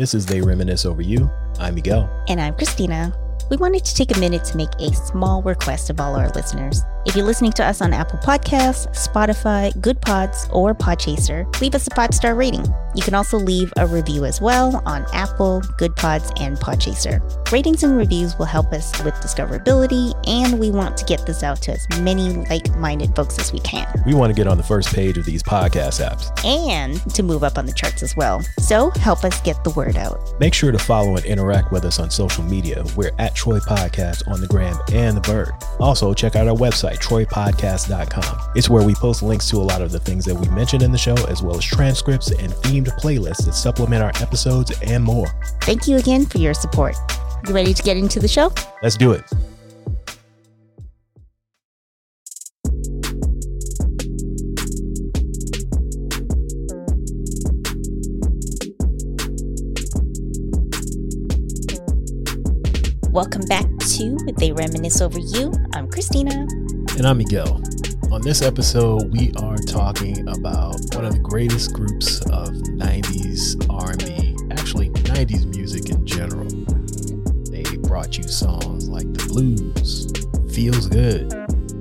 This is They Reminisce Over You. I'm Miguel. And I'm Christina. We wanted to take a minute to make a small request of all our listeners. If you're listening to us on Apple Podcasts, Spotify, Goodpods, or Podchaser, leave us a five star rating. You can also leave a review as well on Apple, Goodpods, and Podchaser. Ratings and reviews will help us with discoverability, and we want to get this out to as many like minded folks as we can. We want to get on the first page of these podcast apps. And to move up on the charts as well. So help us get the word out. Make sure to follow and interact with us on social media. We're at Troy Podcast on the gram and the bird. Also, check out our website, troypodcast.com. It's where we post links to a lot of the things that we mentioned in the show, as well as transcripts and themed playlists that supplement our episodes and more. Thank you again for your support. You ready to get into the show? Let's do it. Welcome back to They Reminisce Over You. I'm Christina. And I'm Miguel. On this episode, we are talking about one of the greatest groups of 90s R&B, actually 90s music in general. They brought you songs like The Blues, Feels Good,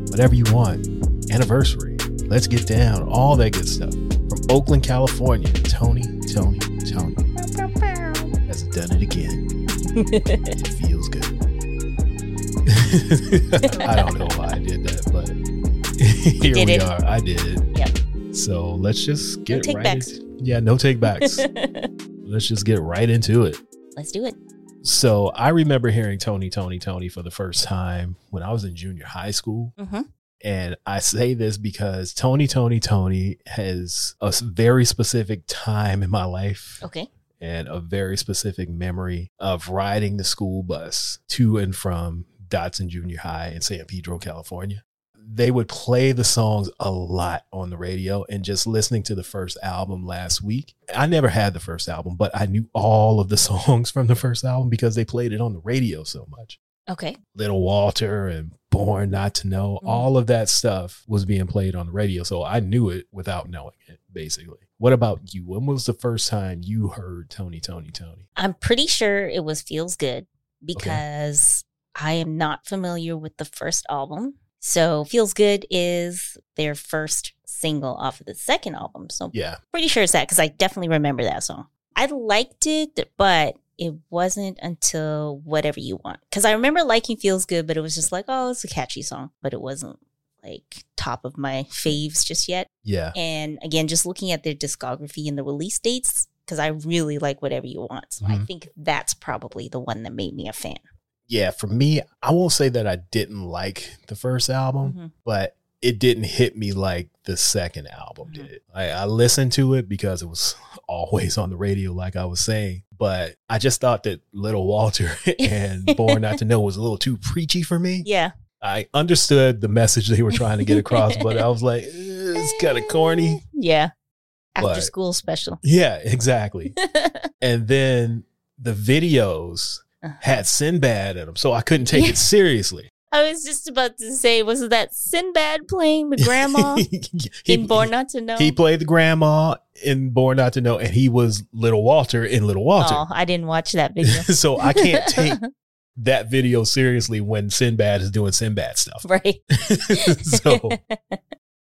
Whatever You Want, Anniversary, Let's Get Down, all that good stuff. From Oakland, California, Tony, Tony, Tony has done it again. it feels good. I don't know why I did that, but here we it. are. I did it. Yep. So let's just get take right. into- yeah, no take backs. let's just get right into it. Let's do it. So I remember hearing Tony, Tony, Tony for the first time when I was in junior high school. Mm-hmm. And I say this because Tony, Tony, Tony has a very specific time in my life Okay. and a very specific memory of riding the school bus to and from Dodson Junior High in San Pedro, California. They would play the songs a lot on the radio and just listening to the first album last week. I never had the first album, but I knew all of the songs from the first album because they played it on the radio so much. Okay. Little Walter and Born Not to Know, Mhm. all of that stuff was being played on the radio. So I knew it without knowing it, basically. What about you? When was the first time you heard Tony, Tony, Tony? I'm pretty sure it was Feels Good because I am not familiar with the first album. So Feels Good is their first single off of the second album. So Yeah. pretty sure it's that because I definitely remember that song. I liked it, but it wasn't until Whatever You Want. Because I remember liking Feels Good, but it was just like, oh, it's a catchy song, but it wasn't like top of my faves just yet. Yeah. And again, just looking at their discography and the release dates, because I really like Whatever You Want. So I Mhm. think that's probably the one that made me a fan. Yeah. For me, I won't say that I didn't like the first album, Mhm. but it didn't hit me like the second album Mhm. did. I, I listened to it because it was always on the radio, like I was saying. But I just thought that Little Walter and Born Not to Know was a little too preachy for me. Yeah. I understood the message they were trying to get across, but I was like, eh, it's kind of corny. Yeah. After But- school special. Yeah, exactly. and then the videos. Had Sinbad in them, so I couldn't take Yeah. it seriously. I was just about to say, was that Sinbad playing the grandma he, in Born Not to Know? he played the grandma in Born Not to Know, and he was Little Walter in Little Walter. Oh, I didn't watch that video. so I can't take that video seriously when Sinbad is doing Sinbad stuff. right. so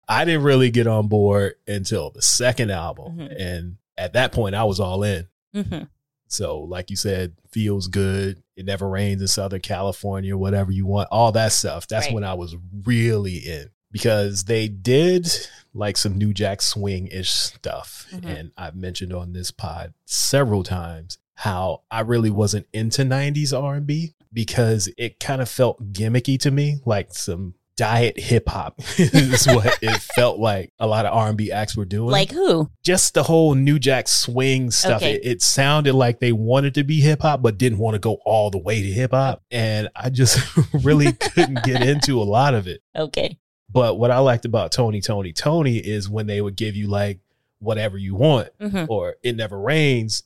I didn't really get on board until the second album. Mhm. And at that point, I was all in. Mhm. So, like you said, feels good. It never rains in Southern California, whatever you want, all that stuff. That's Right. when I was really in because they did like some New Jack Swing ish stuff. Mhm. And I've mentioned on this pod several times how I really wasn't into 90s R&B because it kind of felt gimmicky to me, like some diet hip hop is what it felt like a lot of R&B acts were doing like who? just the whole New Jack Swing stuff. Okay. It, it sounded like they wanted to be hip hop, but didn't want to go all the way to hip hop. And I just really couldn't get into a lot of it. Okay. But what I liked about Tony, Tony, Tony is when they would give you like whatever you want hmm or It Never Rains,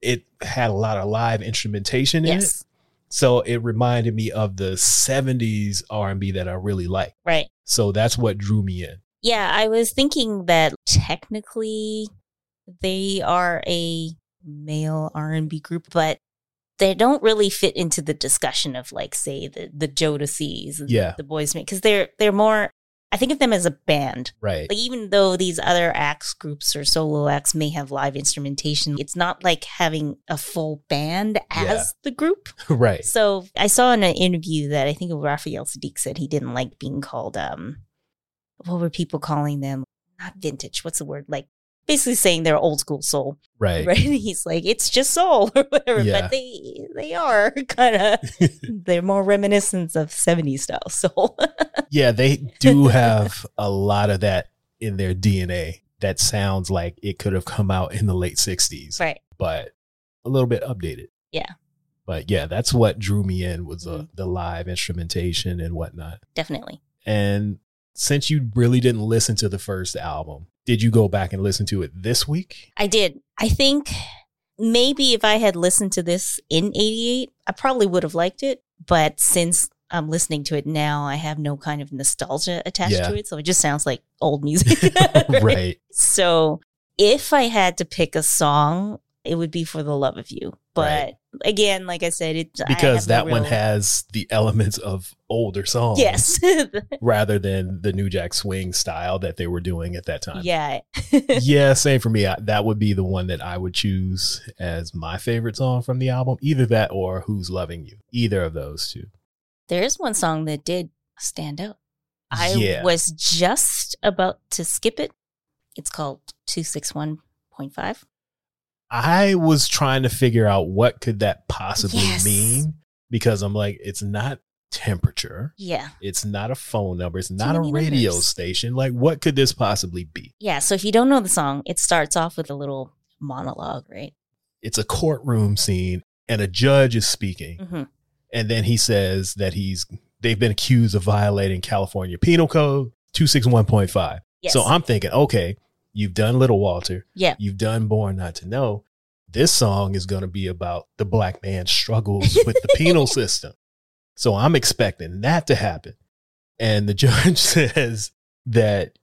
it had a lot of live instrumentation in it. So it reminded me of the 70s R&B that I really like. Right. So that's what drew me in. Yeah, I was thinking that technically they are a male R&B group, but they don't really fit into the discussion of like say the the Jodeci's and Yeah. the Boys because they're they're more I think of them as a band. Right. Like even though these other acts groups or solo acts may have live instrumentation, it's not like having a full band as Yeah. the group. right. So I saw in an interview that I think Raphael Saadiq said he didn't like being called um what were people calling them? Not vintage. What's the word? Like basically saying they're old school soul. Right. Right. He's like, it's just soul or whatever. Yeah. But they they are kind of they're more reminiscent of 70s style soul. Yeah, they do have a lot of that in their DNA that sounds like it could have come out in the late 60s, right. but a little bit updated. Yeah. But yeah, that's what drew me in was uh, Mhm. the live instrumentation and whatnot. Definitely. And since you really didn't listen to the first album, did you go back and listen to it this week? I did. I think maybe if I had listened to this in 88, I probably would have liked it. But since I'm listening to it now, I have no kind of nostalgia attached Yeah. to it. So it just sounds like old music. right. So if I had to pick a song, it would be for the love of you. But Right. Again, like I said, it Because have no that one real- has the elements of older songs yes, rather than the New Jack Swing style that they were doing at that time. yeah, yeah, same for me. I, that would be the one that I would choose as my favorite song from the album. Either that or Who's Loving You. Either of those two. There is one song that did stand out. I Yeah. was just about to skip it. It's called 261.5. I was trying to figure out what could that possibly Yes. mean because I'm like, it's not temperature. Yeah. It's not a phone number. It's not a radio numbers. station. Like, what could this possibly be? Yeah. So if you don't know the song, it starts off with a little monologue, right? It's a courtroom scene and a judge is speaking. hmm And then he says that he's they've been accused of violating California Penal Code 261.5. Yes. So I'm thinking, okay, you've done Little Walter. Yeah. You've done Born Not to Know. This song is going to be about the black man's struggles with the penal system. So I'm expecting that to happen. And the judge says that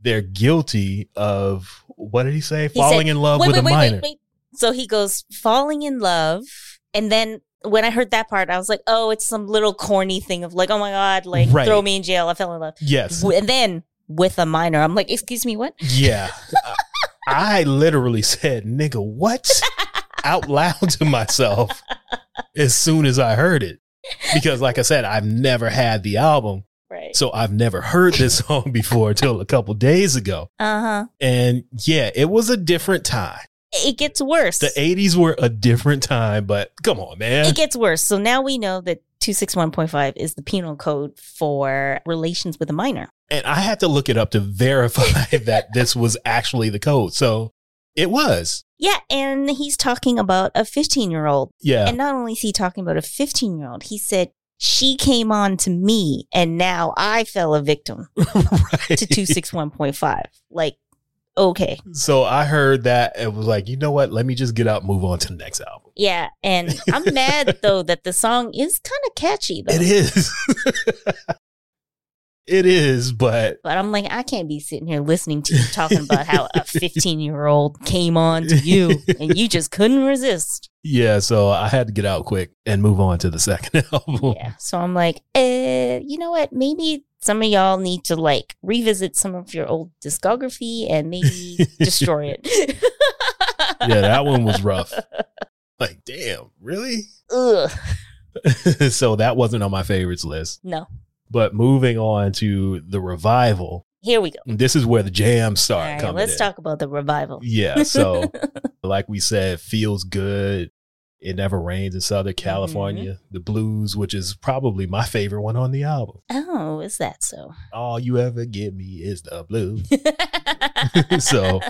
they're guilty of what did he say? He Falling said- in love wait, with wait, a minor. wait. So he goes falling in love, and then when I heard that part, I was like, "Oh, it's some little corny thing of like, oh my god, like Right. throw me in jail. I fell in love." Yes. And then with a minor, I'm like, "Excuse me, what?" Yeah. I literally said, nigga, what? out loud to myself as soon as I heard it. Because, like I said, I've never had the album. Right. So I've never heard this song before until a couple days ago. Uh huh. And yeah, it was a different time. It gets worse. The 80s were a different time, but come on, man. it gets worse. So now we know that 261.5 is the penal code for relations with a minor. And I had to look it up to verify that this was actually the code. So it was. Yeah, and he's talking about a 15 year old. Yeah. And not only is he talking about a 15 year old, he said, she came on to me and now I fell a victim right. to 261.5. Like, okay. So I heard that and was like, you know what? Let me just get out move on to the next album. Yeah. And I'm mad though that the song is kind of catchy though. It is. it is, but But I'm like, I can't be sitting here listening to you talking about how a 15 year old came on to you and you just couldn't resist. yeah, so I had to get out quick and move on to the second album. Yeah. So I'm like, uh, you know what? Maybe some of y'all need to like revisit some of your old discography and maybe destroy it. Yeah, that one was rough. Like, damn, really? Ugh. so that wasn't on my favorites list. No. But moving on to the revival, Here we go. this is where the jams start right, coming. let's in. talk about the revival. Yeah, so like we said, feels good. It never rains in Southern Mm-hmm. California. The blues, which is probably my favorite one on the album. Oh, is that so? All you ever give me is the blues. So-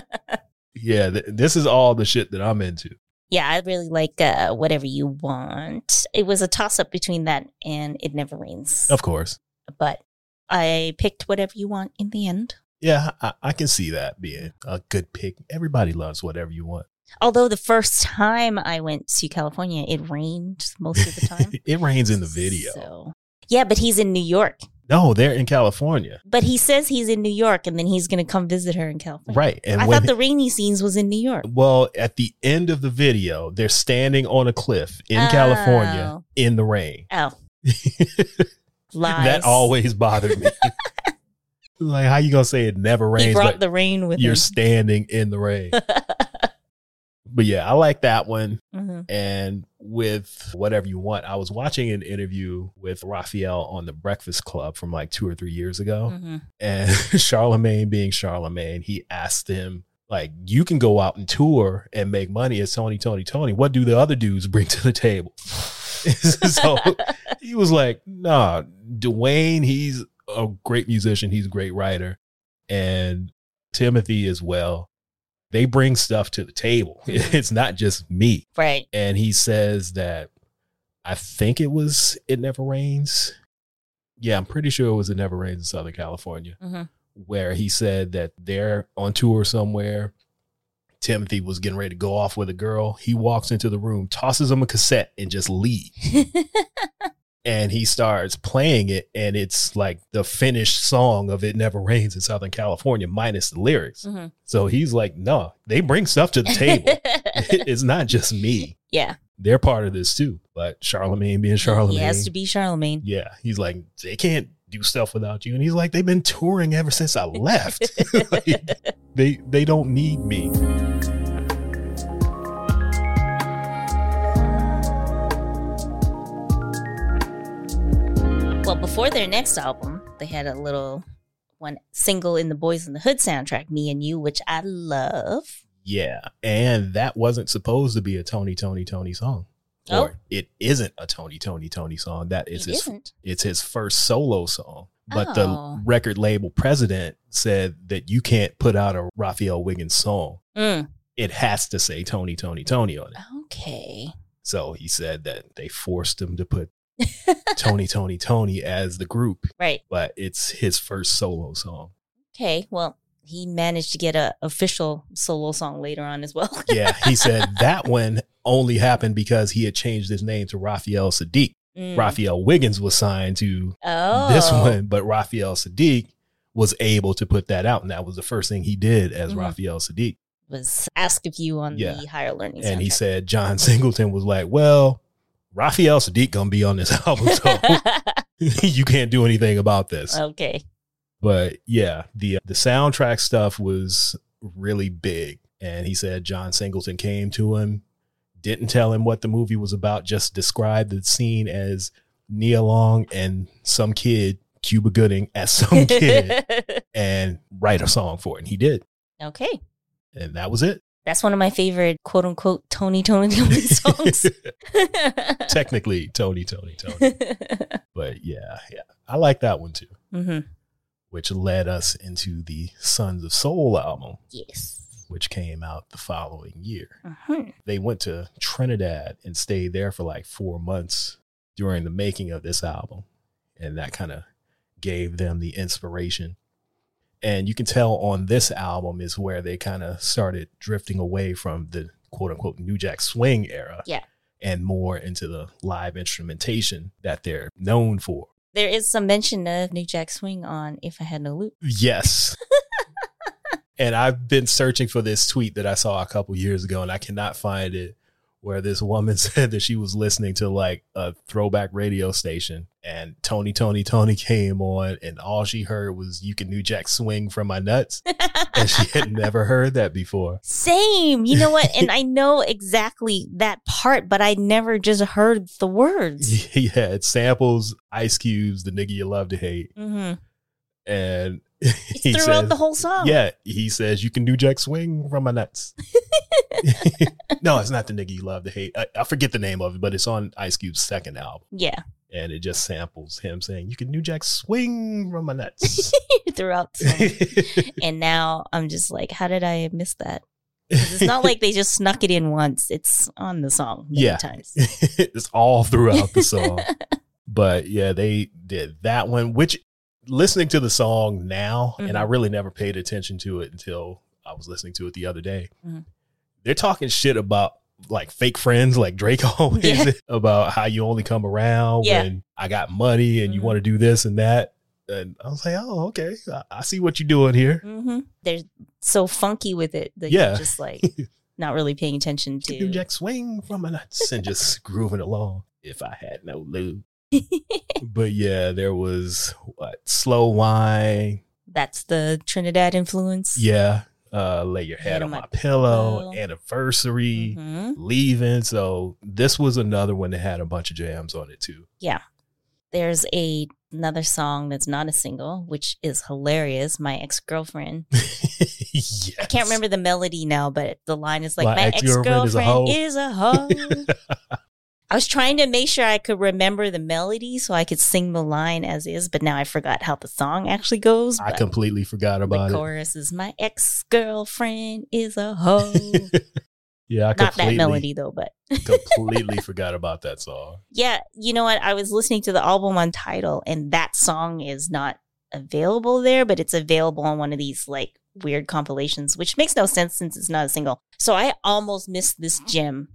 Yeah, th- this is all the shit that I'm into. yeah, I really like uh, whatever you want. It was a toss up between that and It Never Rains, Of course. but I picked whatever you want in the end. Yeah, I, I can see that being a good pick. Everybody loves whatever you want. Although the first time I went to California, it rained most of the time. it rains in the video. So, yeah, but he's in New York. No, they're in California. But he says he's in New York and then he's going to come visit her in California. Right. And I thought the rainy scenes was in New York. well, at the end of the video, they're standing on a cliff in California Oh. in the rain. Oh, lies. that always bothered me. like how you gonna say it never rains? He brought the rain with you're him. standing in the rain. But yeah, I like that one. Mhm. And with whatever you want, I was watching an interview with Raphael on the Breakfast Club from like two or three years ago. Mhm. And Charlemagne, being Charlemagne, he asked him, like, you can go out and tour and make money as Tony, Tony, Tony. What do the other dudes bring to the table? so he was like, nah, D'Wayne, he's a great musician, he's a great writer. And Timothy as well. They bring stuff to the table. It's not just me. right. And he says that I think it was It Never Rains. Yeah, I'm pretty sure it was It Never Rains in Southern California, Mhm. where he said that they're on tour somewhere. Timothy was getting ready to go off with a girl. He walks into the room, tosses him a cassette, and just leaves. and he starts playing it, and it's like the finished song of It Never Rains in Southern California, minus the lyrics. Mhm. So he's like, no, they bring stuff to the table. it's not just me. yeah. They're part of this too. But Charlemagne being Charlemagne. He has to be Charlemagne. yeah. He's like, they can't do stuff without you. And he's like, they've been touring ever since I left. Like, they they don't need me. Before their next album, they had a little one single in the Boyz n the Hood soundtrack, Me and You, which I love. Yeah. And that wasn't supposed to be a Tony, Tony, Tony song. Oh. Or it isn't a Tony, Tony, Tony song. That is It his isn't. it's his first solo song. But Oh. the record label president said that you can't put out a Raphael Wiggins song. Mm, It has to say Tony, Tony, Tony on it. okay. So he said that they forced him to put Tony, Tony, Tony as the group, Right. but it's his first solo song. Okay. Well, he managed to get a official solo song later on as well. Yeah, he said that one only happened because he had changed his name to Raphael Saadiq. Mm. Raphael Wiggins was signed to Oh. this one, but Raphael Saadiq was able to put that out, and that was the first thing he did as Mhm. Raphael Saadiq. was Ask of You on Yeah. the Higher Learning And he said John Singleton was like, "Well, Raphael Saadiq gonna be on this album, so you can't do anything about this." okay. But yeah, the uh, the soundtrack stuff was really big, and he said John Singleton came to him, didn't tell him what the movie was about, just described the scene as Nia Long and some kid, Cuba Gooding, as some kid, and write a song for it. And he did, okay. and that was it. That's one of my favorite quote unquote Tony Tony Tony songs. Technically, Tony, Tony, Tony. But yeah, yeah, I like that one too, hmm which led us into the Sons of Soul album, Yes. which came out the following year. Mhm. they went to Trinidad and stayed there for like four months during the making of this album. And that kind of gave them the inspiration. And you can tell on this album is where they kind of started drifting away from the quote unquote New Jack Swing era. Yeah. And more into the live instrumentation that they're known for. There is some mention of New Jack Swing on If I Had No Loot. Yes. and I've been searching for this tweet that I saw a couple years ago, and I cannot find it. Where this woman said that she was listening to like a throwback radio station, and Tony, Tony, Tony came on, and all she heard was "You can New Jack Swing from my nuts," and she had never heard that before. Same. You know what? And I know exactly that part, but I never just heard the words. yeah, it samples Ice Cube's "The Nigga You Love to Hate," hmm and It's he throughout says- the whole song. Yeah, he says you can do Jack Swing from my nuts. no, it's not the nigga you love to hate. I, I forget the name of it, but it's on Ice Cube's second album, Yeah. and it just samples him saying you can do Jack Swing from my nuts. throughout the song. and now I'm just like, how did I miss that? It's not like they just snuck it in once. It's on the song many Yeah. times. it's all throughout the song. But yeah, they did that one, which listening to the song now, and I Mhm. really never paid attention to it until I was listening to it the other day. Mhm. They're talking shit about like fake friends, like Drake always Yeah. about how you only come around Yeah. when I got money and you Mhm. want to do this and that. And I was like, oh, okay. I, I see what you're doing here. hmm They're so funky with it that Yeah. you're just like not really paying attention New to. Jack swing from a nuts and just grooving along. If I had no loot. but yeah, there was what slow wine. That's the Trinidad influence. Yeah. Uh lay your head on my, pillow, pillow. anniversary, Mhm. leaving. So this was another one that had a bunch of jams on it too. Yeah. There's a another song that's not a single, which is hilarious. My ex girlfriend. yes. I can't remember the melody now, but the line is like, My "My ex ex-girlfriend is a hoe." girlfriend is a hoe." I was trying to make sure I could remember the melody so I could sing the line as is, but now I forgot how the song actually goes. I completely forgot the about it. The chorus is "My ex girlfriend is a hoe." Yeah, I Not that melody though, but completely forgot about that song. yeah, you know what? I was listening to the album on Tidal, and that song is not available there, but it's available on one of these like weird compilations, which makes no sense since it's not a single. So I almost missed this gem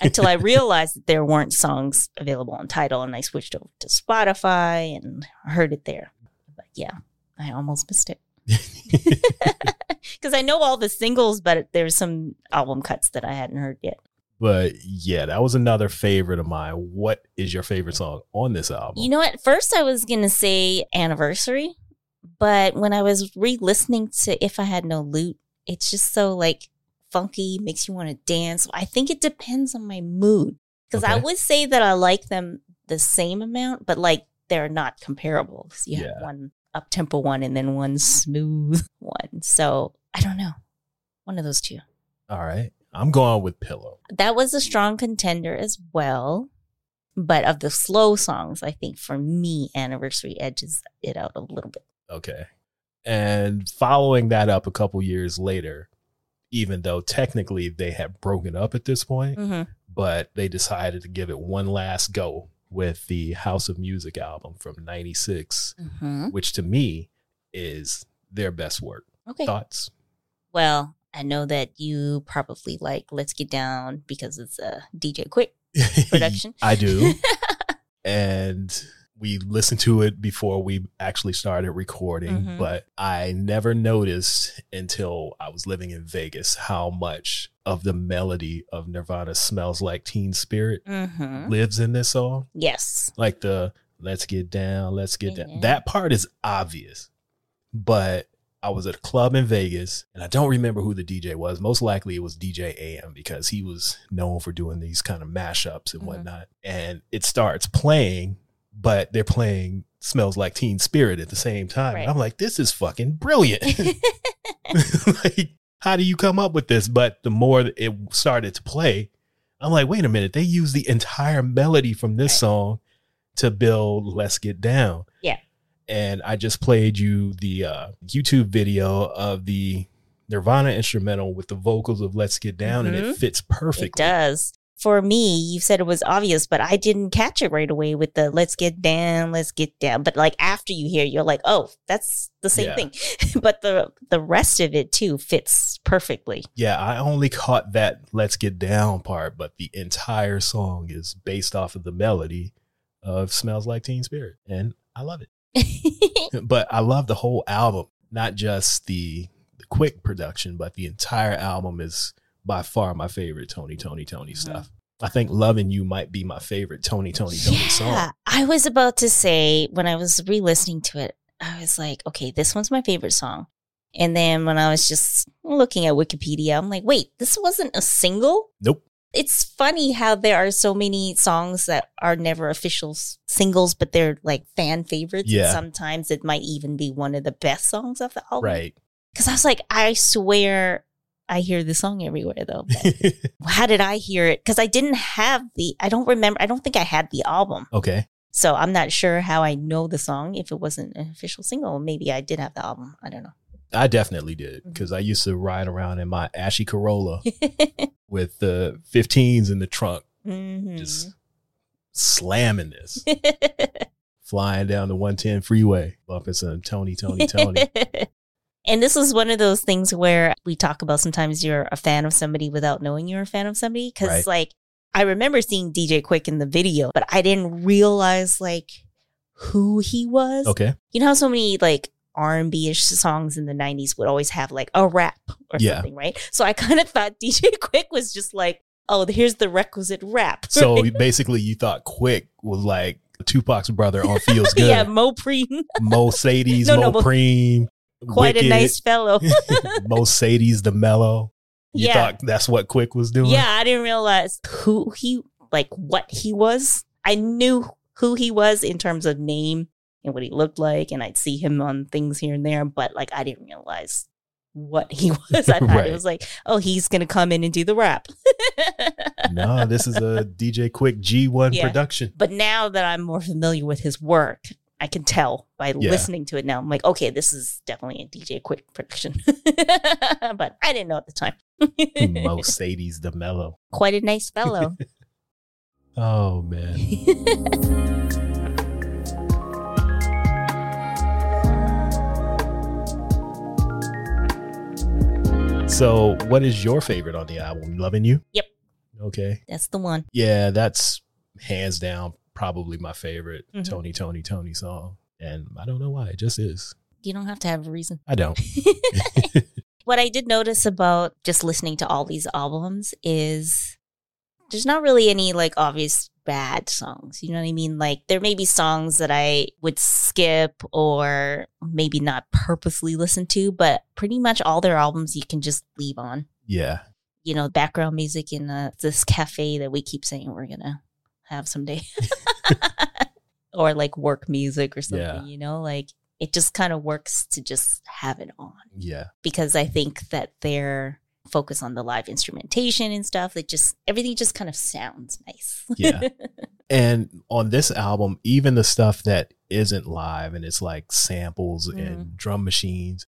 until I realized that there weren't songs available on Tidal, and I switched over to Spotify and heard it there. But yeah, I almost missed it because I know all the singles, but there's some album cuts that I hadn't heard yet. But yeah, that was another favorite of mine. What is your favorite song on this album? You know what? First, I was going to say anniversary, but when I was re listening to If I Had No Loot, it's just so like funky, makes you want to dance. I think it depends on my mood because I would say that I like them the same amount, but like they're not comparable 'cause you have one up tempo one and then one smooth one. So I don't know. One of those two. All right. I'm going with Pillow. That was a strong contender as well. But of the slow songs, I think for me, Anniversary edges it out a little bit. Okay. And following that up a couple years later, even though technically they had broken up at this point, Mm-hmm. but they decided to give it one last go with the House of Music album from 96, Mm-hmm. which to me is their best work. Okay. Thoughts? Well, I know that you probably like Let's Get Down because it's a DJ Quik production. I do. and we listened to it before we actually started recording, Mhm. but I never noticed until I was living in Vegas how much of the melody of Nirvana smells like Teen Spirit Mm-hmm. lives in this song. Yes. Like the let's get down, let's get down. That part is obvious. But I was at a club in Vegas and I don't remember who the DJ was. Most likely it was DJ AM because he was known for doing these kind of mashups and Mhm. whatnot. And it starts playing, but they're playing Smells Like Teen Spirit at the same time. Right. I'm like, this is fucking brilliant. like, how do you come up with this? But the more it started to play, I'm like, wait a minute, they use the entire melody from this Right. song to build Let's Get Down. Yeah. And I just played you the uh, YouTube video of the Nirvana instrumental with the vocals of Let's Get Down, and Mhm. it fits perfectly. It does. For me, you said it was obvious, but I didn't catch it right away with the let's get down, let's get down. But like after you hear, you're like, oh, that's the same Yeah. thing. but the the rest of it too fits perfectly. Yeah, I only caught that Let's Get Down part, but the entire song is based off of the melody of Smells Like Teen Spirit. And I love it. but I love the whole album, not just the the Quik production, but the entire album is by far my favorite Tony, Tony, Tony Mhm. stuff. I think Loving You might be my favorite Tony, Tony, Tony song. I was about to say when I was re-listening to it, I was like, okay, this one's my favorite song. And then when I was just looking at Wikipedia, I'm like, wait, this wasn't a single? Nope. It's funny how there are so many songs that are never official s- singles, but they're like fan favorites. And Yeah. sometimes it might even be one of the best songs of the album. Right. Because I was like, I swear I hear the song everywhere though. How did I hear it? Because I didn't have the, I don't remember, I don't think I had the album. okay. So I'm not sure how I know the song if it wasn't an official single. Maybe I did have the album. I don't know. I definitely did Mm-hmm. because I used to ride around in my ashy Corolla with the 15s in the trunk, Mhm. just slamming this, flying down the 110 freeway, bumping some Tony, Tony, Tony. And this is one of those things where we talk about sometimes you're a fan of somebody without knowing you're a fan of somebody. Cause Right. like I remember seeing DJ Quik in the video, but I didn't realize like who he was. Okay. You know how so many like R&B ish songs in the 90s would always have like a rap or Yeah. something, right? So I kind of thought DJ Quik was just like, oh, here's the requisite rap. So basically, you thought Quik was like Tupac's brother on Feels Good. yeah, Mopreme, Mo Sadie's, No, Mo no, Mo- Preem. Quite a nice fellow. Mercedes the mellow. You Yeah. thought that's what Quik was doing? yeah, I didn't realize who he, like what he was. I knew who he was in terms of name and what he looked like, and I'd see him on things here and there, but like I didn't realize what he was. I thought Right. it was like, oh, he's gonna come in and do the rap. No, this is a DJ Quik G1 Yeah. production. But now that I'm more familiar with his work, I can tell by Yeah. listening to it now. I'm like, okay, this is definitely a DJ Quik production. but I didn't know at the time. The mellow. Quite a nice fellow. Oh, man. So, what is your favorite on the album? Loving You? Yep. Okay. That's the one. Yeah, that's hands down probably my favorite Mhm. Tony, Tony, Tony song. And I don't know why. It just is. You don't have to have a reason. I don't. what I did notice about just listening to all these albums is there's not really any like obvious bad songs. You know what I mean? Like there may be songs that I would skip or maybe not purposely listen to, but pretty much all their albums you can just leave on. Yeah. You know, background music in uh, this cafe that we keep saying we're gonna have someday, or like work music or something. Yeah. You know, like it just kind of works to just have it on Yeah. because I think that their focus on the live instrumentation and stuff, it just everything just kind of sounds nice. Yeah. and on this album, even the stuff that isn't live and it's like samples Mm-hmm. and drum machines,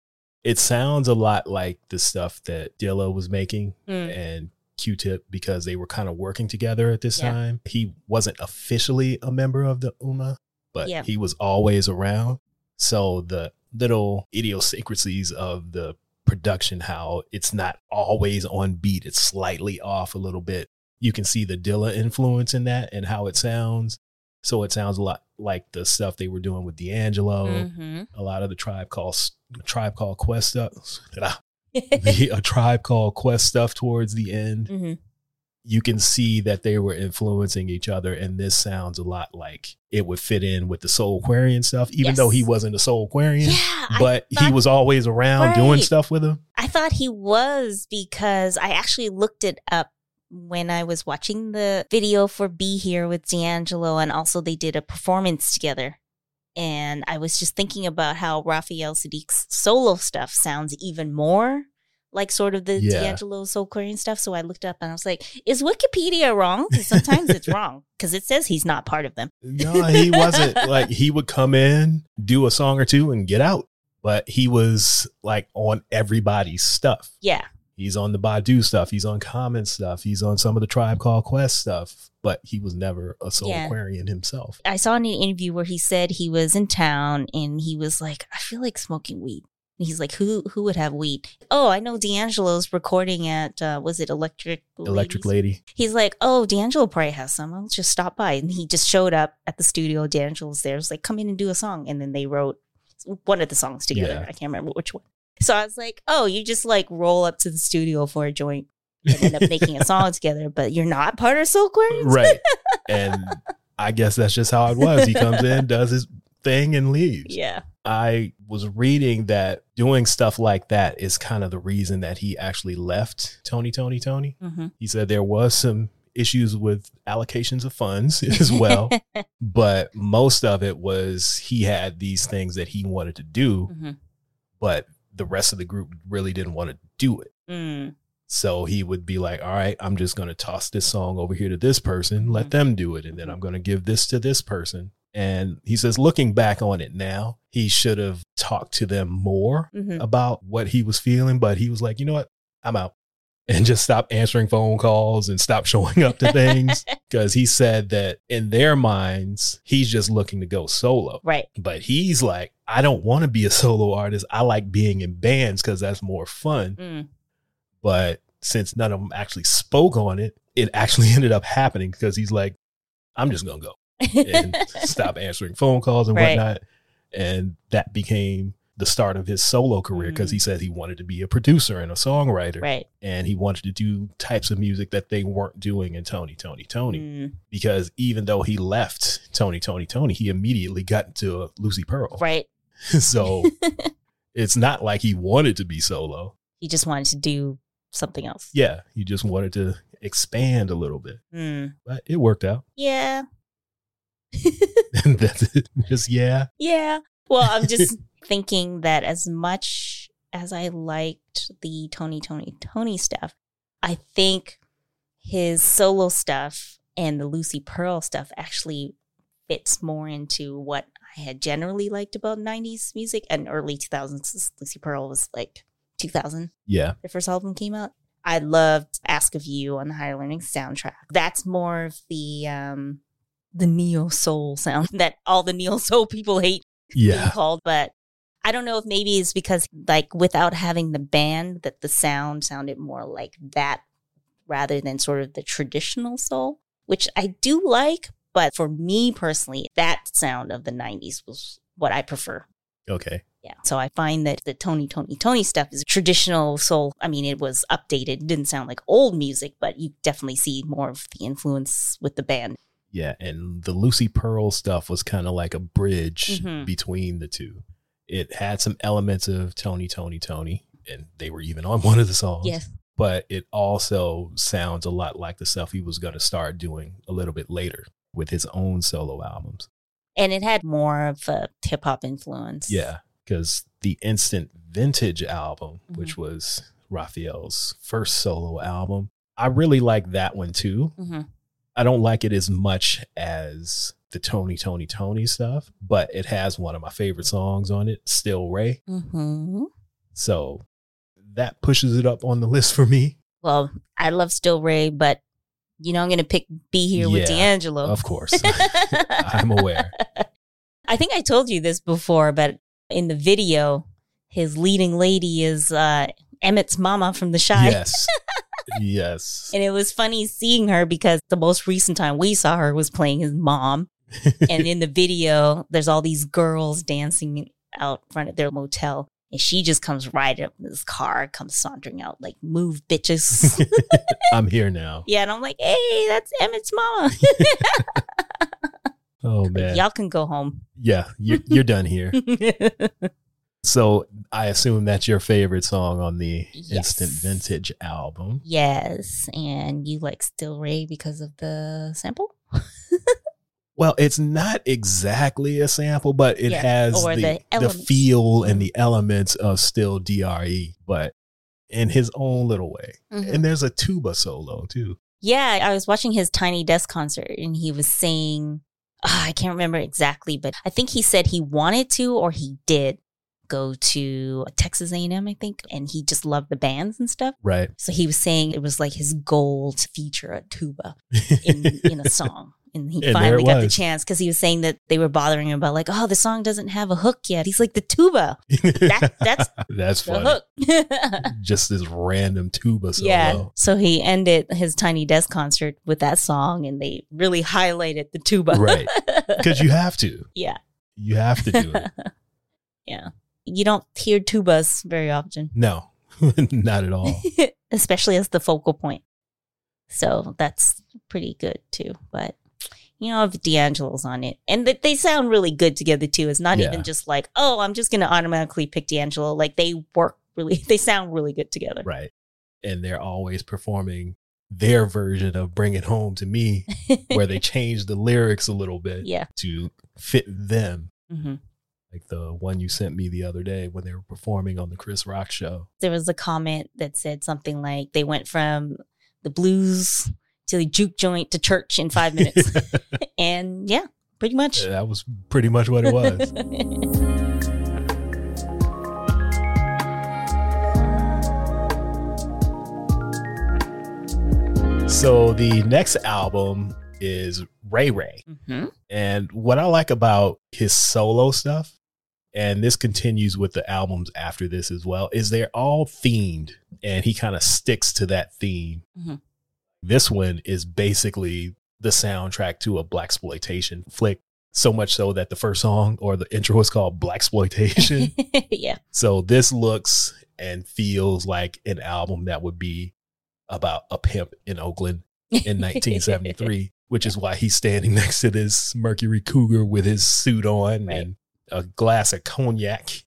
it sounds a lot like the stuff that Dilla was making Mm. and Q-Tip because they were kind of working together at this Yeah. time. He wasn't officially a member of the Ummah, but Yeah. he was always around. So the little idiosyncrasies of the production, how it's not always on beat, it's slightly off a little bit. You can see the Dilla influence in that and how it sounds. So it sounds a lot like the stuff they were doing with D'Angelo, Mm-hmm. a lot of the tribe called tribe called Quest stuff. the a tribe called Quest stuff towards the end. hmm You can see that they were influencing each other, and this sounds a lot like it would fit in with the Soulquarian stuff, even though he wasn't a Soulquarian. Yeah, but he was always around doing stuff with him. I thought he was because I actually looked it up when I was watching the video for Be Here with D'Angelo, and also they did a performance together. And I was just thinking about how Raphael Saadiq's solo stuff sounds even more like sort of the Yeah. D'Angelo Soulquarian stuff. So I looked up and I was like, is Wikipedia wrong? sometimes it's wrong because it says he's not part of them. No, he wasn't. like he would come in, do a song or two, and get out. But he was like on everybody's stuff. Yeah. He's on the Badu stuff. He's on Common stuff. He's on some of the Tribe Called Quest stuff. But he was never a Soul Yeah. Aquarian himself. I saw in an interview where he said he was in town and he was like, I feel like smoking weed. And he's like, who who would have weed? Oh, I know D'Angelo's recording at uh, was it Electric Electric Ladies? Lady. He's like, oh, D'Angelo probably has some. I'll just stop by. And he just showed up at the studio. D'Angelo's there. It's like, come in and do a song. And then they wrote one of the songs together. Yeah. I can't remember which one. So I was like, oh, you just like roll up to the studio for a joint and end up making a song together, but you're not part of Soul? Right. and I guess that's just how it was. He comes in, does his thing, and leaves. Yeah. I was reading that doing stuff like that is kind of the reason that he actually left Tony, Tony, Tony. hmm He said there was some issues with allocations of funds as well, but most of it was he had these things that he wanted to do, hmm but the rest of the group really didn't want to do it. Mm. So he would be like, all right, I'm just going to toss this song over here to this person, let Mhm. them do it. And then I'm going to give this to this person. And he says, looking back on it now, he should have talked to them more Mhm. about what he was feeling. But he was like, you know what? I'm out. And just stop answering phone calls and stop showing up to things. Because he said that in their minds, he's just looking to go solo. Right. But he's like, I don't want to be a solo artist. I like being in bands because that's more fun Mm. but since none of them actually spoke on it, it actually ended up happening because he's like, I'm just gonna go. and stop answering phone calls and Right. whatnot. And that became the start of his solo career because Mhm. he said he wanted to be a producer and a songwriter. right. And he wanted to do types of music that they weren't doing in Tony, Tony, Tony. Mm, Because even though he left Tony, Tony, Tony, he immediately got into Lucy Pearl. right. so it's not like he wanted to be solo. he just wanted to do something else. Yeah, he just wanted to expand a little bit, Mm, but it worked out. yeah. That's it. Just yeah. Yeah. Well, I'm just thinking that as much as I liked the Tony, Tony, Tony stuff, I think his solo stuff and the Lucy Pearl stuff actually fits more into what I had generally liked about 90s music and early 2000s. Lucy Pearl was like 2000, Yeah. the first album came out. I loved Ask of You on the Higher Learning soundtrack. That's more of the um the neo soul sound that all the neo soul people hate being Yeah. called, but I don't know if maybe it's because like without having the band that the sound sounded more like that rather than sort of the traditional soul, which I do like, but for me personally, that sound of the 90s was what I prefer. Okay. Yeah. So I find that the Tony, Tony, Tony stuff is traditional soul. I mean, it was updated, It didn't sound like old music, but you definitely see more of the influence with the band. Yeah. And the Lucy Pearl stuff was kind of like a bridge Mhm. between the two. It had some elements of Tony, Tony, Tony, and they were even on one of the songs. Yes. But it also sounds a lot like the stuff he was going to start doing a little bit later with his own solo albums. And it had more of a hip hop influence. Yeah. Because the Instant Vintage album, Mm-hmm. which was Raphael's first solo album, I really like that one too. hmm I don't like it as much as the Tony, Tony, Tony stuff, but it has one of my favorite songs on it, Still Ray. hmm So that pushes it up on the list for me. Well, I love Still Ray, but you know, I'm going to pick Be Here with D'Angelo. Of course. I'm aware. I think I told you this before, but in the video, his leading lady is uh, Emmett's mama from The Chi. Yes. yes. And it was funny seeing her because the most recent time we saw her was playing his mom. And in the video, there's all these girls dancing out front of their motel. And she just comes right up in this car, comes sauntering out, like, move, bitches. I'm here now. yeah. And I'm like, hey, that's Emmett's mama. Oh man. Y'all can go home. Yeah, you're, you're done here. So I assume that's your favorite song on the Yes. Instant Vintage album. yes. And you like Still Ray because of the sample? Well, it's not exactly a sample, but it Yeah, has the, the the, feel and the elements of still DRE, but in his own little way. Mhm. And there's a tuba solo too. Yeah, I was watching his Tiny Desk concert and he was saying, ah, I can't remember exactly, but I think he said he wanted to or he did go to Texas A&M, I think, and he just loved the bands and stuff. Right. So he was saying it was like his goal to feature a tuba in in a song. And he And finally got the chance because he was saying that they were bothering him about like, oh, the song doesn't have a hook yet. He's like the tuba, That- that's that's the funny. hook. Just this random tuba solo. Yeah. So he ended his Tiny Desk concert with that song and they really highlighted the tuba. Right. Because you have to. yeah. You have to do it. yeah. You don't hear tubas very often, No, not at all. especially as the focal point. So that's pretty good too. But you know, if D'Angelo's on it, and that they sound really good together too. It's not Yeah. even just like, oh, I'm just gonna automatically pick D'Angelo. Like they work really, they sound really good together. Right. And they're always performing their version of Bring It Home to Me, where they change the lyrics a little bit yeah. to fit them. hmm Like the one you sent me the other day when they were performing on the Chris Rock show. there was a comment that said something like they went from the blues to the juke joint to church in five minutes. and yeah, pretty much. that was pretty much what it was. so the next album is Ray Ray. hmm And what I like about his solo stuff, and this continues with the albums after this as well, is they're all themed and he kind of sticks to that theme. Mhm. This one is basically the soundtrack to a black exploitation flick. So much so that the first song or the intro is called Black Exploitation. yeah. so this looks and feels like an album that would be about a pimp in Oakland in 1973, which is why he's standing next to this Mercury Cougar with his suit on Right. and a glass of cognac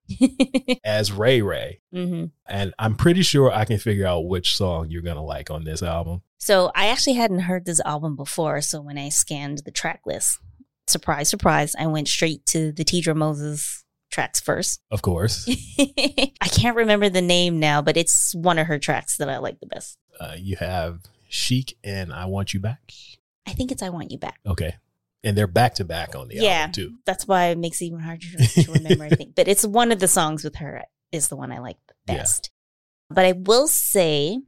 as Ray Ray. hmm And I'm pretty sure I can figure out which song you're going to like on this album. So I actually hadn't heard this album before. So when I scanned the track list, surprise, surprise, I went straight to the Teedra Moses tracks first. Of course, I can't remember the name now, but it's one of her tracks that I like the best. uh, you have Chic and I Want You Back. I think it's I Want You Back. Okay. And they're back to back on the Yeah. album, too. That's why it makes it even harder to remember, I think. But it's one of the songs with her is the one I like the Yeah. best. But I will say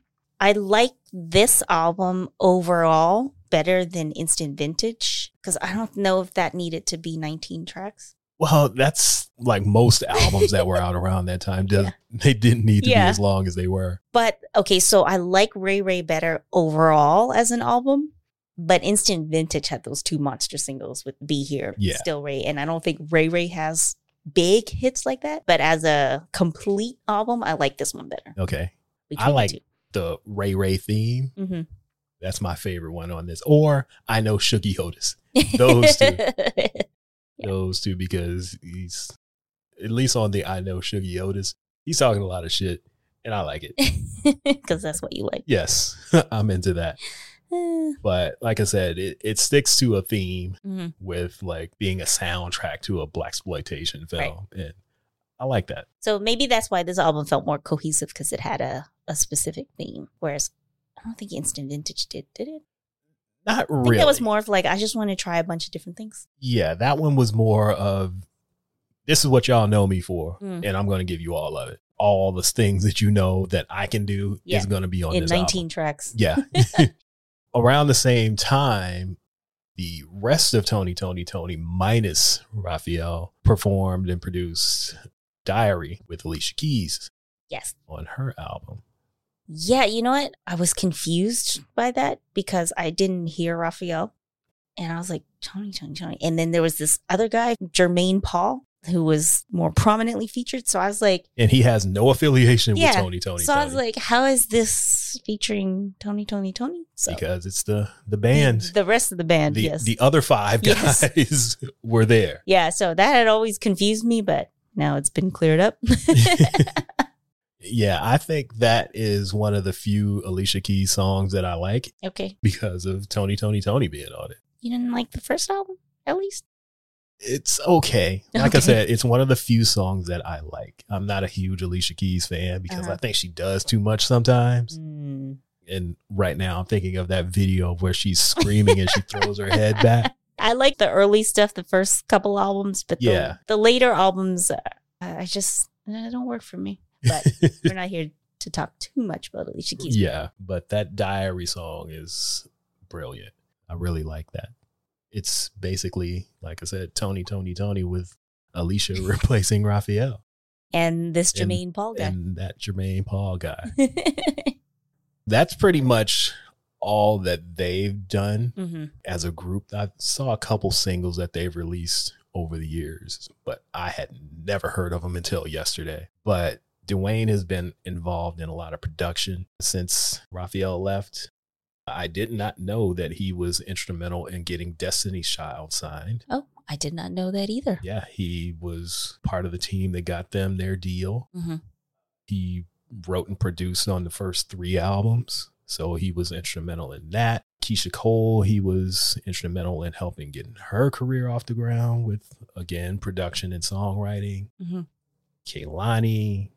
I like this album overall better than Instant Vintage because I don't know if that needed to be 19 tracks. Well, that's like most albums that were out around that time. Does- They didn't need to Yeah. be as long as they were. But okay, so I like Ray Ray better overall as an album. But Instant Vintage had those two monster singles with Be Here, Yeah. Still Ray. And I don't think Ray Ray has big hits like that. But as a complete album, I like this one better. Okay. I like two. The Ray Ray theme. Mhm. That's my favorite one on this. Or I know Shuggie Otis. Those two. Yeah. Those two because he's at least on the I know Shuggie Otis. He's talking a lot of shit, and I like it. Because that's what you like. Yes, I'm into that. But like I said, it, it sticks to a theme mhm. with like being a soundtrack to a black exploitation film, and I like that. So maybe that's why this album felt more cohesive because it had a, a specific theme. Whereas I don't think Instant Vintage did, did it? Not I think really. that was more of like, I just want to try a bunch of different things. yeah, that one was more of this is what y'all know me for, Mm. and I'm going to give you all of it. All the things that you know that I can do Yeah. is going to be on in this 19 album. tracks. Yeah. Around the same time, the rest of Tony, Tony, Tony, minus Raphael, performed and produced Diary with Alicia Keys Yes. on her album. Yeah, you know what? I was confused by that because I didn't hear Raphael. And I was like, Tony, Tony, Tony. And then there was this other guy, Jermaine Paul, who was more prominently featured. So I was like, And he has no affiliation with Tony, Tony, so Tony. I was like, how is this featuring Tony, Tony, Tony? So because it's the the band. The, the rest of the band, the, yes. the other five Yes. guys were there. yeah, so that had always confused me, but now it's been cleared up. Yeah, I think that is one of the few Alicia Keys songs that I like okay. because of Tony, Tony, Tony being on it. You didn't like the first album, at least? It's okay. Like I said, it's one of the few songs that I like. I'm not a huge Alicia Keys fan because Uh-huh. I think she does too much sometimes. Mm. And right now, I'm thinking of that video where she's screaming and she throws her head back. I like the early stuff, the first couple albums, but Yeah. the later albums, uh, I just, uh, don't work for me. But we're not here to talk too much about Alicia Keys. yeah, but that diary song is brilliant. I really like that. It's basically, like I said, Tony, Tony, Tony with Alicia replacing Raphael And this And- Jermaine Paul guy. and that Jermaine Paul guy. That's pretty much all that they've done hmm as a group. I saw a couple singles that they've released over the years, but I had never heard of them until yesterday. But D'Wayne has been involved in a lot of production since Raphael left. I did not know that he was instrumental in getting Destiny's Child signed. Oh, I did not know that either. Yeah, he was part of the team that got them their deal. hmm He wrote and produced on the first three albums. So he was instrumental in that. Keyshia Cole, he was instrumental in helping getting her career off the ground with, again, production and songwriting. hmm Kehlani,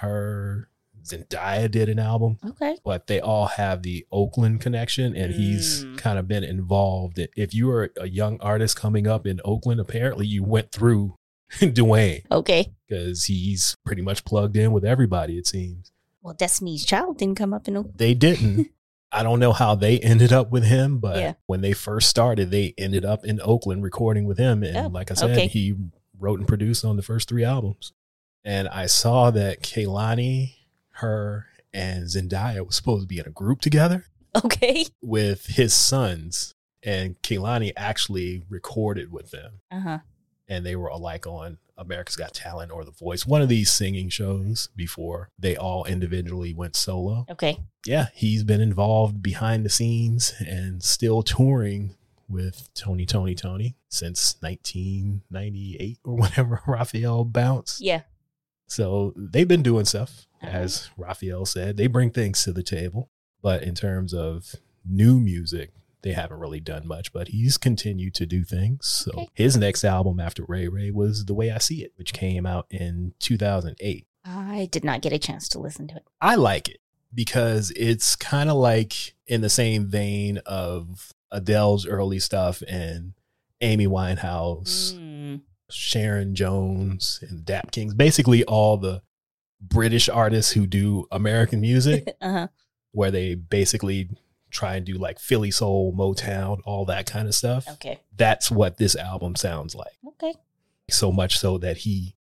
her, Zendaya did an album, Okay. but they all have the Oakland connection, and he's Mm. kind of been involved. If you were a young artist coming up in Oakland, apparently you went through D'Wayne Okay. because he's pretty much plugged in with everybody, it seems. Well, Destiny's Child didn't come up in. Oakland. They didn't. I don't know how they ended up with him, but Yeah. when they first started, they ended up in Oakland recording with him. And Oh, like I said, okay. he wrote and produced on the first three albums. And I saw that Kehlani, her, and Zendaya was supposed to be in a group together Okay. with his sons. And Kehlani actually recorded with them. Uh huh. and they were like on America's Got Talent or The Voice, one of these singing shows before they all individually went solo. Okay. Yeah, he's been involved behind the scenes and still touring with Tony, Tony, Tony since 1998 or whenever Raphael bounced. Yeah. So they've been doing stuff, Uh-huh. as Raphael said. They bring things to the table. But in terms of new music, they haven't really done much, but he's continued to do things. So Okay. his next album after Ray Ray was The Way I See It, which came out in 2008. I did not get a chance to listen to it. I like it because it's kind of like in the same vein of Adele's early stuff and Amy Winehouse. Mm. Sharon Jones and Dap Kings, basically all the British artists who do American music, uh huh. where they basically try and do like Philly soul, Motown, all that kind of stuff. Okay. That's what this album sounds like. Okay. So much so that he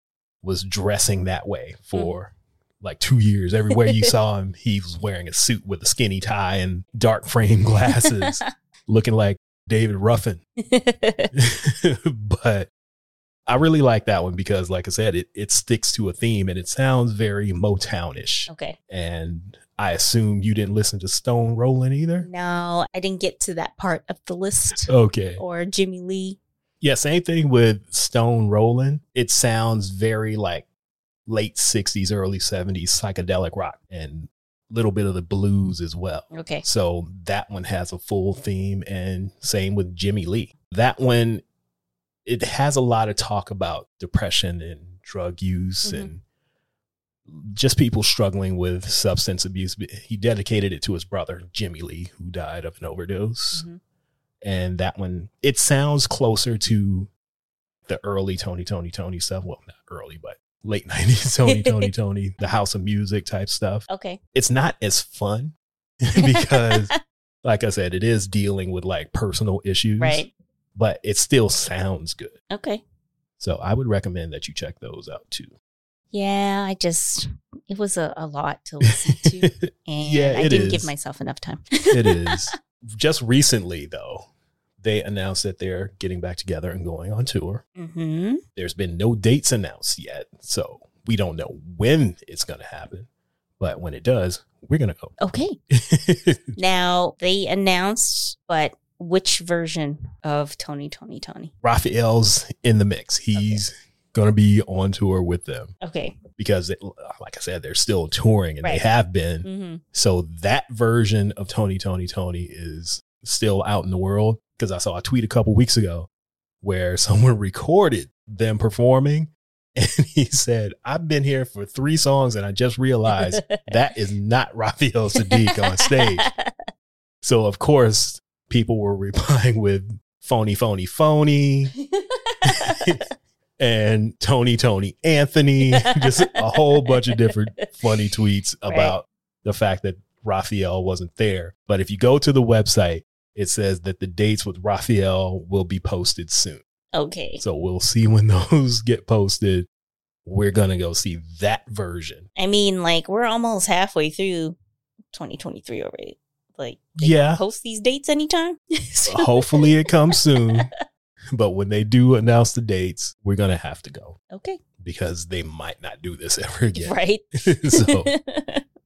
was dressing that way for like two years. Everywhere you saw him, he was wearing a suit with a skinny tie and dark frame glasses, looking like David Ruffin. but I really like that one because, like I said, it, it sticks to a theme and it sounds very Motownish. okay. And I assume you didn't listen to Stone Rolling either. No, I didn't get to that part of the list. Okay. Or Jimmy Lee. Yeah, same thing with Stone Rolling. It sounds very like late 60s, early 70s psychedelic rock and a little bit of the blues as well. Okay. So that one has a full theme, and same with Jimmy Lee. That one, it has a lot of talk about depression and drug use Mhm. and just people struggling with substance abuse. He dedicated it to his brother, Jimmy Lee, who died of an overdose. Mhm. And that one, it sounds closer to the early Tony, Tony, Tony stuff. Well, not early, but late 90s Tony, Tony, Tony, the House of Music type stuff Okay. it's not as fun because like i said it is dealing with like personal issues right. But it still sounds good Okay. so i would recommend that you check those out too Yeah, I just it was a, a lot to listen to, and Yeah, I didn't is. give myself enough time. it is just recently though they announced that they're getting back together and going on tour hmm there's been no dates announced yet so we don't know when it's going to happen but when it does we're going to go Okay. Now they announced, but which version of Tony, Tony, Tony? raphael's in the mix he's going to be on tour with them Okay. because it, like I said, they're still touring and Right. they have been. hmm So that version of Tony, Tony, Tony is still out in the world. Because I saw a tweet a couple weeks ago where someone recorded them performing, and he said, "I've been here for three songs, and I just realized that is not Raphael Saadiq on stage." So of course, people were replying with "phony, phony, phony." and Tony, Tony, Anthony, just a whole bunch of different funny tweets Right. about the fact that Raphael wasn't there. But if you go to the website, it says that the dates with Raphael will be posted soon. okay. So we'll see when those get posted. We're going to go see that version. I mean, like we're almost halfway through 2023 already. Like, they Yeah. post these dates anytime. So- Hopefully it comes soon. But when they do announce the dates, we're to have to go okay. because they might not do this ever again. Right. so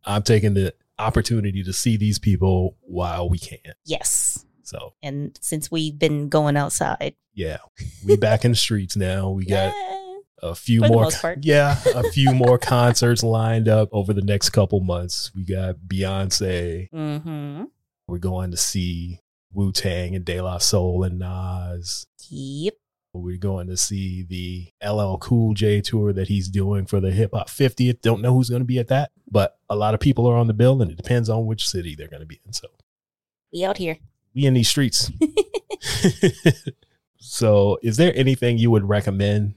I'm taking the opportunity to see these people while we can. yes. So And since we've been going outside, yeah, we back in the streets now. We got. A few For more, yeah, a few more concerts lined up over the next couple months. We got Beyonce. Mm-hmm. We're going to see Wu Tang and De La Soul and Nas. Yep. We're going to see the LL Cool J tour that he's doing for the Hip Hop 50th. Don't know who's going to be at that, but a lot of people are on the bill, and it depends on which city they're going to be in. So We out here. we in these streets. so, is there anything you would recommend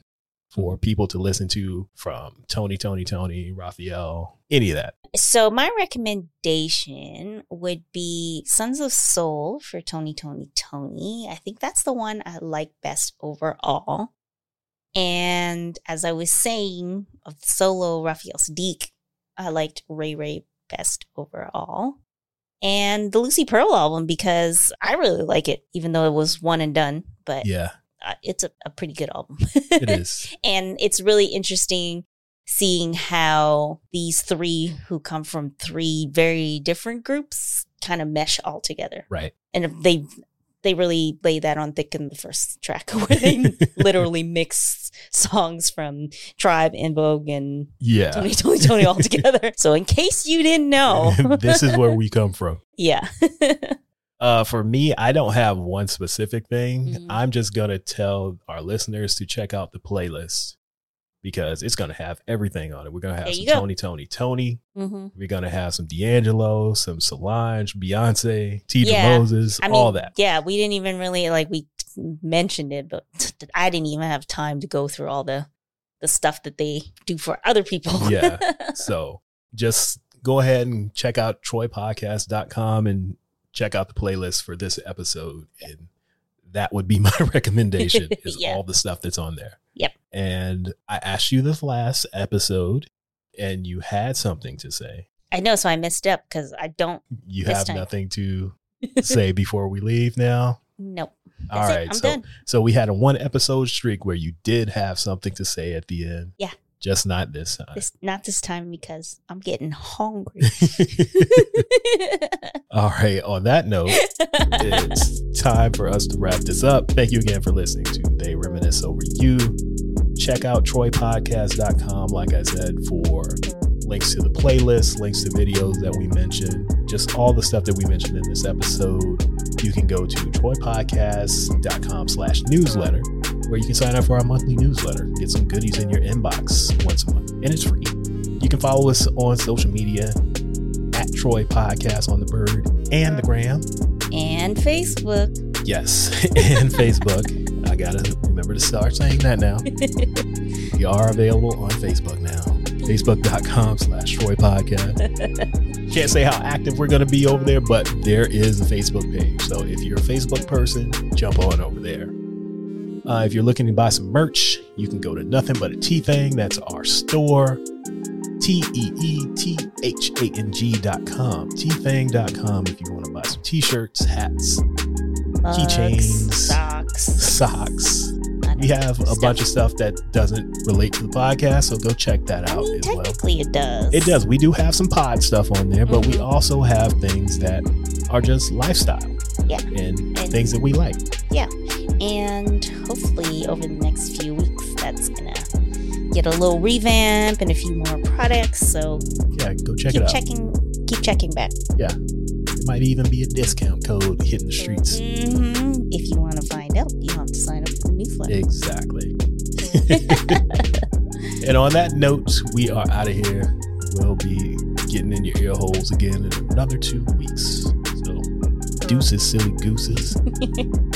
for people to listen to from Tony, Tony, Tony, Raphael, any of that? So my recommendation would be Sons of Soul for Tony Tony Tony. I think that's the one I like best overall. And as I was saying of the solo Raphael Saadiq, I liked Ray Ray best overall. and the Lucy Pearl album because I really like it, even though it was one and done. But Yeah, uh, it's a, a pretty good album. it is. and it's really interesting seeing how these three who come from three very different groups kind of mesh all together Right. and they they really lay that on thick in the first track where they literally mix songs from tribe En Vogue and Yeah. tony tony tony all together so in case you didn't know this is where we come from. yeah Uh, for me, I don't have one specific thing. Mhm. I'm just gonna tell our listeners to check out the playlist because it's gonna have everything on it. We're gonna have There some go. Tony, Tony, Tony. hmm We're gonna have some D'Angelo, some Solange, Beyonce, T. Yeah. Moses, I mean, all that. yeah we didn't even really like we mentioned it but i didn't even have time to go through all the the stuff that they do for other people Yeah. So just go ahead and check out troypodcast.com and check out the playlist for this episode. And that would be my recommendation is Yeah. all the stuff that's on there. Yep. And I asked you this last episode and you had something to say. i know so i messed up because i don't You have time. nothing to say before we leave now. nope All. I'm so done. so we had a one episode streak where you did have something to say at the end. Yeah. Just not this time. This not this time because I'm getting hungry. All right. On that note, it's time for us to wrap this up. Thank you again for listening to They Reminisce Over You. Check out troypodcast.com, like I said, for links to the playlist, links to videos that we mentioned, just all the stuff that we mentioned in this episode. You can go to troypodcast.com slash newsletter, where you can sign up for our monthly newsletter, get some goodies in your inbox once a month, and it's free. You can follow us on social media at Troy Podcast on the Bird and the Gram. and Facebook. Yes, and Facebook. I gotta remember to start saying that now. We are available on Facebook now. Facebook.com slash Troy Podcast. Can't say how active we're gonna be over there, but there is a Facebook page. So if you're a Facebook person, jump on over there. Uh, if you're looking to buy some merch, you can go to nothing but a a Tee Thang. That's our store. T E E T H A N G dot com. teethang.com if you want to buy some t-shirts, hats, Keychains. socks. socks. We have a stuff. bunch of stuff that doesn't relate to the podcast, so go check that I out mean, as well. technically it does. It does. We do have some pod stuff on there, but we Mhm. also have things that are just lifestyle Yeah. and, And- things that we like. Yeah. And hopefully over the next few weeks, that's gonna get a little revamp and a few more products. So Yeah, go check keep it out. checking, keep checking back. There might even be a discount code hitting the streets. hmm If you want to find out, you have to sign up for the newsletter. Exactly. and on that note, we are out of here. We'll be getting in your ear holes again in another two weeks. So, deuces, silly gooses.